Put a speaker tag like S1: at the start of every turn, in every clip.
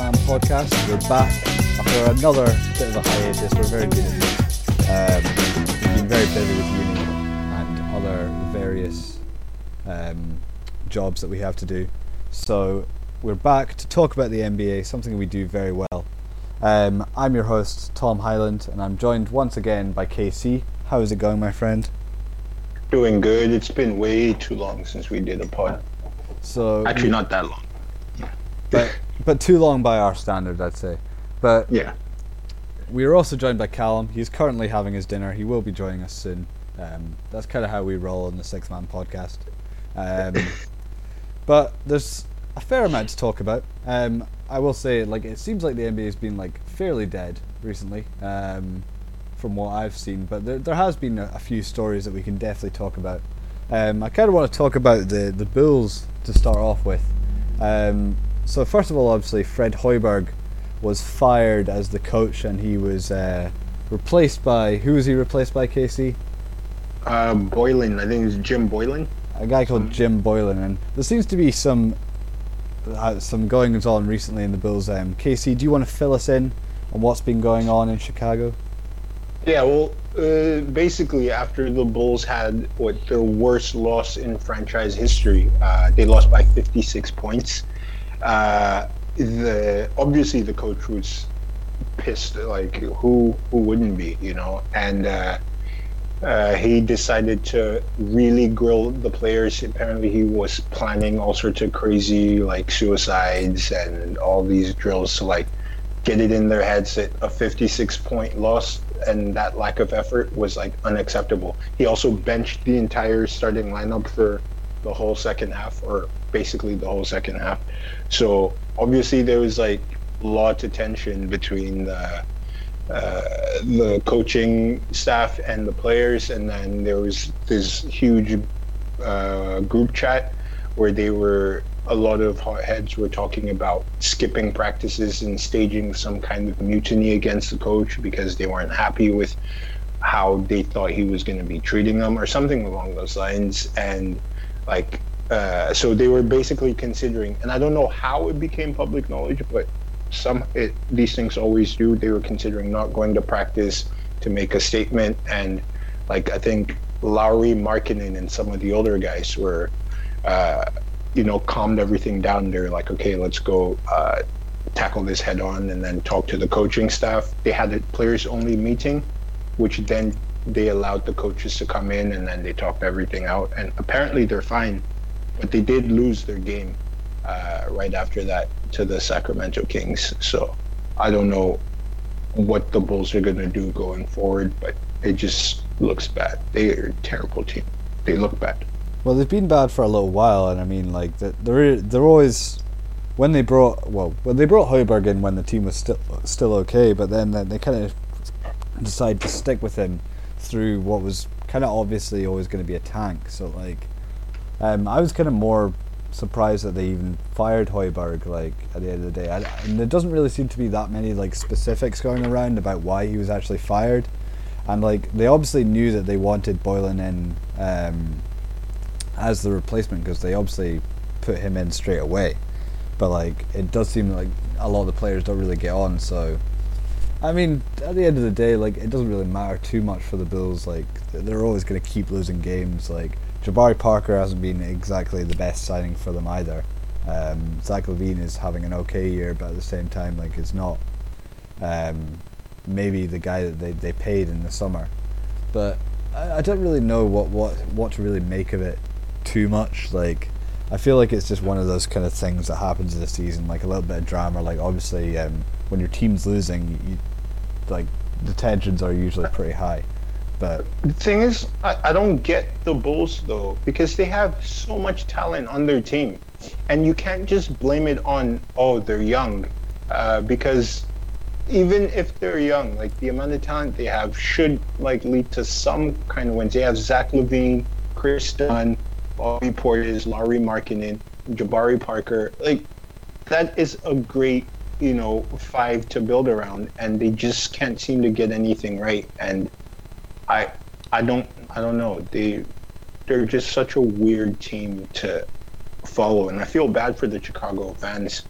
S1: Man podcast. We're back after another bit of a hiatus. We're very good at this. Um, we've been very busy with uni and other various um, jobs that we have to do. So we're back to talk about the NBA, something we do very well. Um, I'm your host, Tom Highland, and I'm joined once again by KC. How is it going, my friend?
S2: Doing good. It's been way too long since we did a pod.
S1: So
S2: Actually, not that long.
S1: but but too long by our standards, I'd say. But
S2: Yeah.
S1: we are also joined by Callum. He's currently having his dinner. He will be joining us soon. Um, that's kind of how we roll on the Sixth Man podcast. Um, but there's a fair amount to talk about. Um, I will say, like, it seems like the NBA has been like fairly dead recently, um, from what I've seen. But there, there has been a, a few stories that we can definitely talk about. Um, I kind of want to talk about the the Bulls to start off with. Um, so first of all, obviously, Fred Hoiberg was fired as the coach, and he was uh, replaced by who was he replaced by? Casey,
S2: Uh, Boylan. I think it's Jim Boylan.
S1: a guy called Jim Boylan, and there seems to be some uh, some goings on recently in the Bulls. Um, Casey, do you want to fill us in on what's been going on in Chicago?
S2: Yeah. Well, uh, basically, after the Bulls had what their worst loss in franchise history, uh, they lost by 56 points. Uh, the obviously the coach was pissed. Like who who wouldn't be, you know? And uh, uh, he decided to really grill the players. Apparently, he was planning all sorts of crazy like suicides and all these drills to like get it in their heads that a 56 point loss and that lack of effort was like unacceptable. He also benched the entire starting lineup for the whole second half, or basically the whole second half. So obviously there was like a lot of tension between the uh, the coaching staff and the players, and then there was this huge uh, group chat where they were a lot of hotheads were talking about skipping practices and staging some kind of mutiny against the coach because they weren't happy with how they thought he was going to be treating them or something along those lines and like uh, so they were basically considering and i don't know how it became public knowledge but some it, these things always do. They were considering not going to practice to make a statement. And like i think Lauri Markkanen and some of the older guys were uh, you know calmed everything down. They're like okay let's go uh, tackle this head on and then talk to the coaching staff. They had a players only meeting which then they allowed the coaches to come in and then they talked everything out and apparently they're fine but they did lose their game uh, right after that to the Sacramento Kings. So I don't know what the Bulls are going to do going forward, but it just looks bad. They are a terrible team. They look bad.
S1: Well, they've been bad for a little while, and I mean, like they're they're, always when they brought well when they brought Hoiberg in when the team was still still okay, but then they, they kind of decided to stick with him through what was kind of obviously always going to be a tank. So like, um, I was kind of more surprised that they even fired Hoiberg. Like at the end of the day, I, and there doesn't really seem to be that many like specifics going around about why he was actually fired. And like they obviously knew that they wanted Boylan in um, as the replacement because they obviously put him in straight away. But like it does seem like a lot of the players don't really get on. So I mean, at the end of the day, like it doesn't really matter too much for the Bulls. Like they're always going to keep losing games. Like Jabari Parker hasn't been exactly the best signing for them either. Um, Zach LaVine is having an okay year, but at the same time, like it's not um, maybe the guy that they, they paid in the summer. But I, I don't really know what, what what to really make of it too much. Like I feel like it's just one of those kind of things that happens in the season, like a little bit of drama. Like obviously, um, when your team's losing, you, like the tensions are usually pretty high. But
S2: The thing is, I, I don't get the Bulls though because they have so much talent on their team, and you can't just blame it on oh they're young, uh, because even if they're young, like the amount of talent they have should like lead to some kind of wins. They have Zach LaVine, Kris Dunn, Bobby Portis, Lauri Markkanen, Jabari Parker. Like that is a great you know five to build around, and they just can't seem to get anything right. And I I don't I don't know. They they're just such a weird team to follow, and I feel bad for the Chicago fans.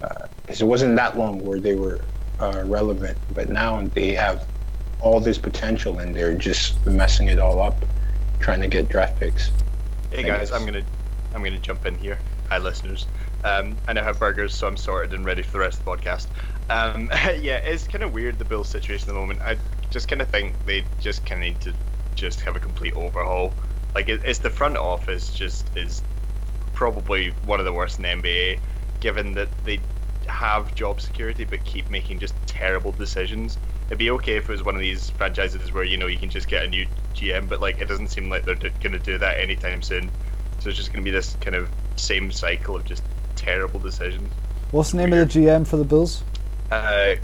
S2: Uh, it wasn't that long where they were uh, relevant, but now they have all this potential and they're just messing it all up, trying to get draft picks.
S3: Hey guys, I'm gonna I'm gonna jump in here. Hi listeners. Um, I now have burgers, so I'm sorted and ready for the rest of the podcast. Um, yeah, it's kind of weird the Bulls situation at the moment. I just kind of think they just kind of need to just have a complete overhaul. Like it, it's the front office just is probably one of the worst in the NBA, given that they have job security but keep making just terrible decisions. It'd be okay if it was one of these franchises where you know you can just get a new GM, but like it doesn't seem like they're going to do that anytime soon. So it's just going to be this kind of same cycle of just terrible decisions.
S1: What's the name of the GM for the Bulls?
S3: Uh,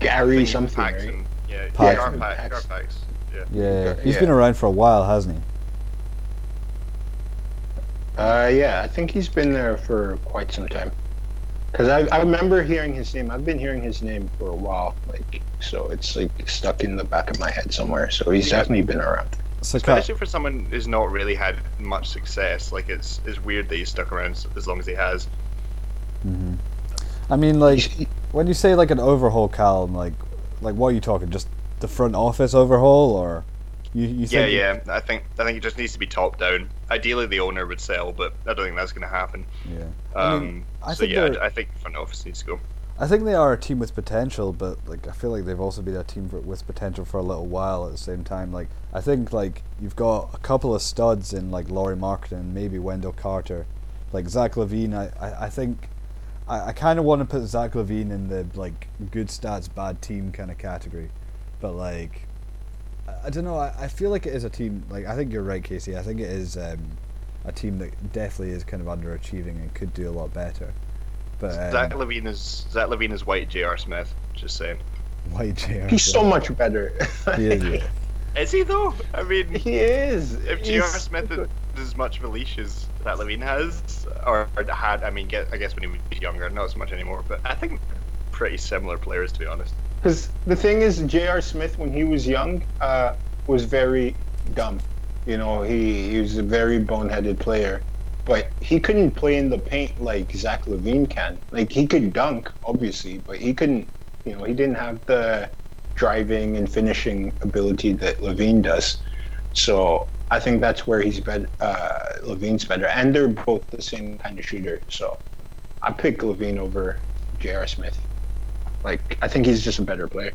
S2: Gary something.
S3: Paxson.
S2: Right?
S3: Yeah,
S1: Paxson.
S3: Gar-
S2: Paxson.
S3: Gar- Pax. Yeah.
S1: Yeah, he's
S2: Yeah.
S1: been around for a while, hasn't he?
S2: Uh, yeah, I think he's been there for quite some time. Because I, I remember hearing his name. I've been hearing his name for a while, like so it's like stuck in the back of my head somewhere. So he's
S3: Yeah.
S2: definitely been around.
S1: So Ka-
S3: Especially for someone who's not really had much success, like it's it's weird that he's stuck around as long as he has.
S1: Mhm. I mean, like when you say like an overhaul, Cal, like like what are you talking? Just the front office overhaul, or you you
S3: Yeah, yeah. I think I think it just needs to be top down. Ideally, the owner would sell, but I don't think that's going to happen.
S1: yeah.
S3: Um,
S1: I mean, I
S3: so
S1: think
S3: yeah, I think front office needs to go.
S1: I think they are a team with potential, but like I feel like they've also been a team for, with potential for a little while at the same time. Like I think like you've got a couple of studs in like Lauri Markkanen and maybe Wendell Carter, like Zach LaVine. I I, I think I, I kind of want to put Zach LaVine in the like good stats bad team kind of category, but like I, I don't know. I, I feel like it is a team. Like I think you're right, Casey. I think it is um, a team that definitely is kind of underachieving and could do a lot better. But um,
S3: Zach LaVine is Zach LaVine is white J.R. Smith. Just saying.
S1: White JR.
S2: He's so much better.
S1: He is, yeah.
S3: Is he though? I mean,
S2: he is.
S3: if J.R. Smith
S2: so
S3: is as much of a leash as that LaVine has, or, or had, I mean, get, I guess when he was younger, not as much anymore. But I think pretty similar players, to be honest.
S2: Because the thing is, J.R. Smith, when he was young, uh, was very dumb. You know, he, he was a very boneheaded player. But he couldn't play in the paint like Zach LaVine can. Like, he could dunk, obviously, but he couldn't, you know, he didn't have the driving and finishing ability that LaVine does. So I think that's where he's better. Uh, LaVine's better. And they're both the same kind of shooter. So I pick LaVine over J.R. Smith. Like, I think he's just a better player.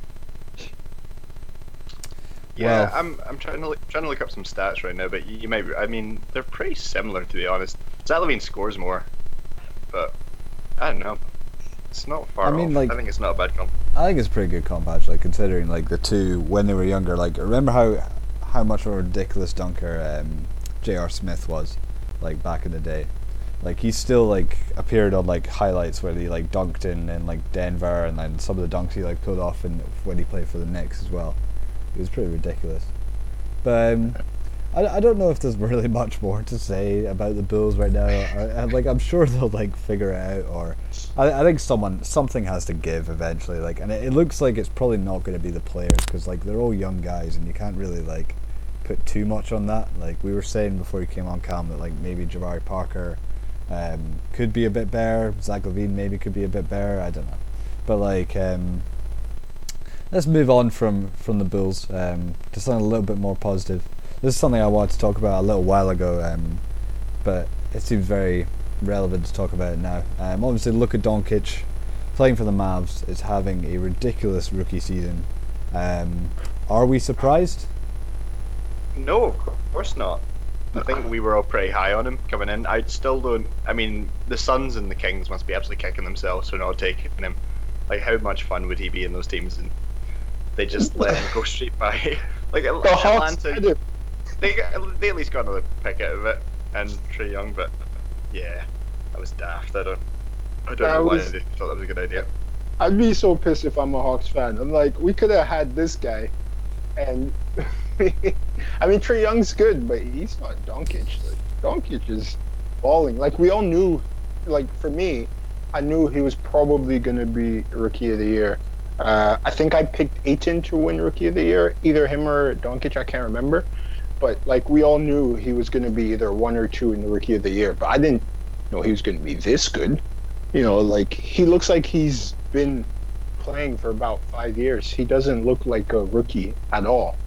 S3: Yeah,
S1: Well-
S3: I'm I'm trying to look, trying to look up some stats right now, but you, you might. I mean, they're pretty similar to be honest. Zach scores more, but I don't know. It's not far
S1: I mean,
S3: off.
S1: like-
S3: I think it's not a bad comp.
S1: I think it's a pretty good comp actually, considering like the two when they were younger. Like, remember how how much of a ridiculous dunker um, J.R. Smith was, like back in the day. Like he still like appeared on like highlights where he like dunked in in like Denver, and then some of the dunks he like pulled off in when he played for the Knicks as well. It was pretty ridiculous. But um, I, I don't know if there's really much more to say about the Bulls right now. I, I, like I'm sure they'll like figure it out, or I, I think someone something has to give eventually. Like, and it, it looks like it's probably not going to be the players because like they're all young guys, and you can't really like put too much on that. Like we were saying before you came on, Cam, that like maybe Jabari Parker um, could be a bit better. Zach LaVine maybe could be a bit better. I don't know, but like. Um, Let's move on from, from the Bulls um, to something a little bit more positive. This is something I wanted to talk about a little while ago, um, but it seems very relevant to talk about now. Um, obviously, Luka Doncic, playing for the Mavs, is having a ridiculous rookie season. Um, are we surprised?
S3: No, of course not. I think we were all pretty high on him coming in. I still don't. I mean, the Suns and the Kings must be absolutely kicking themselves for not taking him. Like, how much fun would he be in those teams? And they just let him go straight by. like
S2: The
S3: Atlanta, they they at least got another pick out of it, and Trae Young. But yeah, that was daft. I don't. I don't know why
S2: was-
S3: they thought that was a good idea.
S2: I'd be so pissed if I'm a Hawks fan. I'm like, we could have had this guy, and I mean Trae Young's good, but he's not Doncic. Like, Doncic is balling. Like we all knew. Like for me, I knew he was probably gonna be Rookie of the Year. Uh, I think I picked Ayton to win Rookie of the Year, either him or Doncic. I can't remember, but like we all knew he was gonna be either one or two in the Rookie of the Year. But I didn't know he was gonna be this good. You know, like he looks like he's been playing for about five years. He doesn't look like a rookie at all.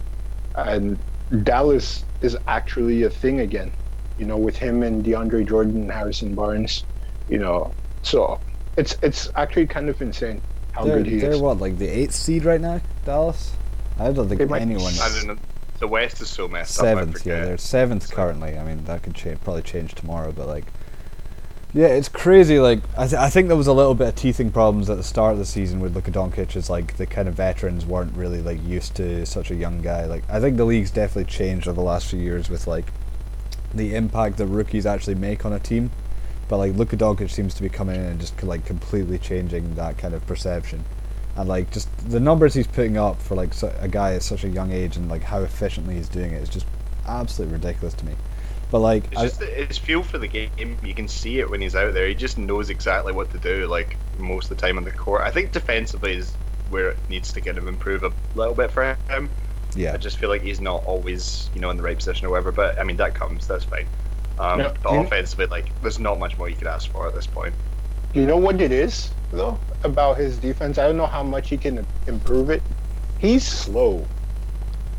S2: And Dallas is actually a thing again. You know, with him and DeAndre Jordan and Harrison Barnes. You know, so it's it's actually kind of insane how
S1: they're,
S2: good he
S1: they're
S2: is.
S1: what, like the eighth seed right now, Dallas? I don't think
S2: might-
S1: anyone.
S3: I don't know. The West is so messed up.
S1: Seventh, yeah, they're seventh currently. I mean, that could change, probably change tomorrow, but like, yeah, it's crazy. Like, I, th- I think there was a little bit of teething problems at the start of the season with Luka Doncic. As like the kind of veterans weren't really like used to such a young guy. Like, I think the league's definitely changed over the last few years with like the impact that rookies actually make on a team. But like Luka Doncic seems to be coming in and just like completely changing that kind of perception. And like just the numbers he's putting up for like a guy at such a young age and like how efficiently he's doing it is just absolutely ridiculous to me. But like,
S3: It's
S1: I,
S3: just that his feel for the game. You can see it when he's out there. He just knows exactly what to do. Like most of the time on the court. I think defensively is where it needs to kind of improve a little bit for him.
S1: yeah,
S3: I just feel like he's not always, you know, in the right position or whatever. But I mean, that comes. That's fine. Um,
S2: Yeah.
S3: But offensively, like, there's not much more you could ask for at this point.
S2: You know what it is though about his defense? I don't know how much he can improve it. He's slow.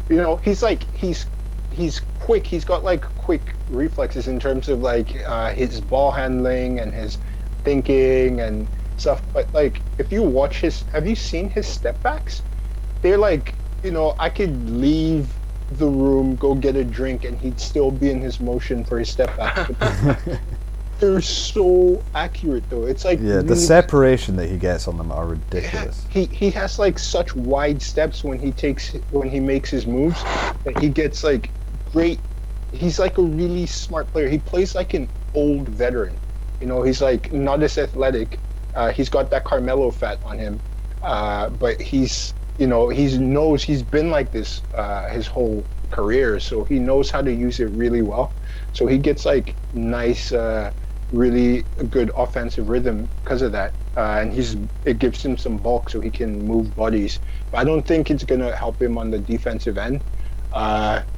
S2: You know, he's like he's he's quick. He's got like quick reflexes in terms of like uh, his ball handling and his thinking and stuff. But like, if you watch his, have you seen his step backs? They're like, you know, I could leave the room, go get a drink, and he'd still be in his motion for his step back. They're so accurate though. It's like
S1: yeah, the separation that he gets on them are
S2: yeah,
S1: ridiculous.
S2: he he has like such wide steps when he takes when he makes his moves that he gets like great. He's like a really smart player. He plays like an old veteran. You know, he's like not as athletic. Uh, he's got that Carmelo fat on him, uh, but he's you know he knows he's been like this uh, his whole career, so he knows how to use it really well. So he gets like nice, uh, really good offensive rhythm because of that, uh, and he's it gives him some bulk so he can move bodies. But I don't think it's gonna help him on the defensive end. Uh,